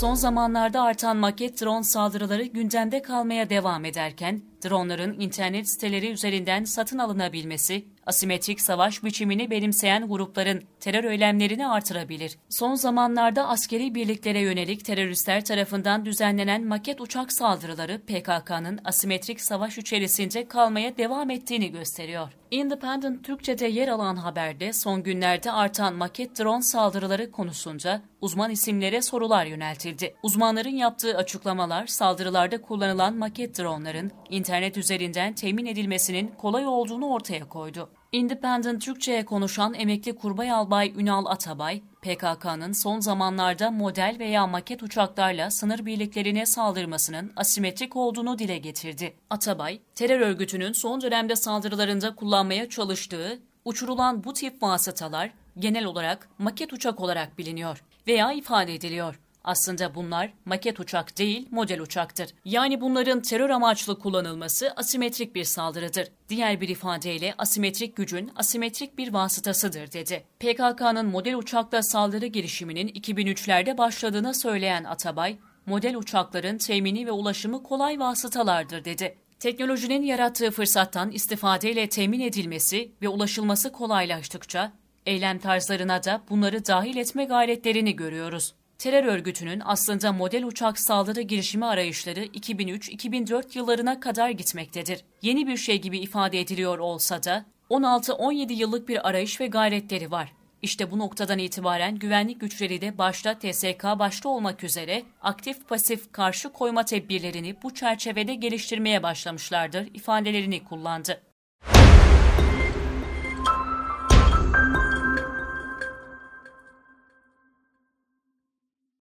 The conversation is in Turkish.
Son zamanlarda artan maket drone saldırıları gündemde kalmaya devam ederken, dronların internet siteleri üzerinden satın alınabilmesi, asimetrik savaş biçimini benimseyen grupların terör eylemlerini artırabilir. Son zamanlarda askeri birliklere yönelik teröristler tarafından düzenlenen maket uçak saldırıları PKK'nın asimetrik savaş içerisinde kalmaya devam ettiğini gösteriyor. Independent Türkçe'de yer alan haberde son günlerde artan maket drone saldırıları konusunda uzman isimlere sorular yöneltildi. Uzmanların yaptığı açıklamalar saldırılarda kullanılan maket dronların internet üzerinden temin edilmesinin kolay olduğunu ortaya koydu. Independent Türkçe'ye konuşan emekli Kurbay Albay Ünal Atabay, PKK'nın son zamanlarda model veya maket uçaklarla sınır birliklerine saldırmasının asimetrik olduğunu dile getirdi. Atabay, terör örgütünün son dönemde saldırılarında kullanmaya çalıştığı uçurulan bu tip vasıtalar genel olarak maket uçak olarak biliniyor veya ifade ediliyor. Aslında bunlar maket uçak değil, model uçaktır. Yani bunların terör amaçlı kullanılması asimetrik bir saldırıdır. Diğer bir ifadeyle asimetrik gücün asimetrik bir vasıtasıdır dedi. PKK'nın model uçakla saldırı girişiminin 2003'lerde başladığını söyleyen Atabay, model uçakların temini ve ulaşımı kolay vasıtalardır dedi. Teknolojinin yarattığı fırsattan istifadeyle temin edilmesi ve ulaşılması kolaylaştıkça eylem tarzlarına da bunları dahil etme gayretlerini görüyoruz. Terör örgütünün aslında model uçak saldırı girişimi arayışları 2003-2004 yıllarına kadar gitmektedir. Yeni bir şey gibi ifade ediliyor olsa da 16-17 yıllık bir arayış ve gayretleri var. İşte bu noktadan itibaren güvenlik güçleri de başta TSK başta olmak üzere aktif pasif karşı koyma tedbirlerini bu çerçevede geliştirmeye başlamışlardır ifadelerini kullandı.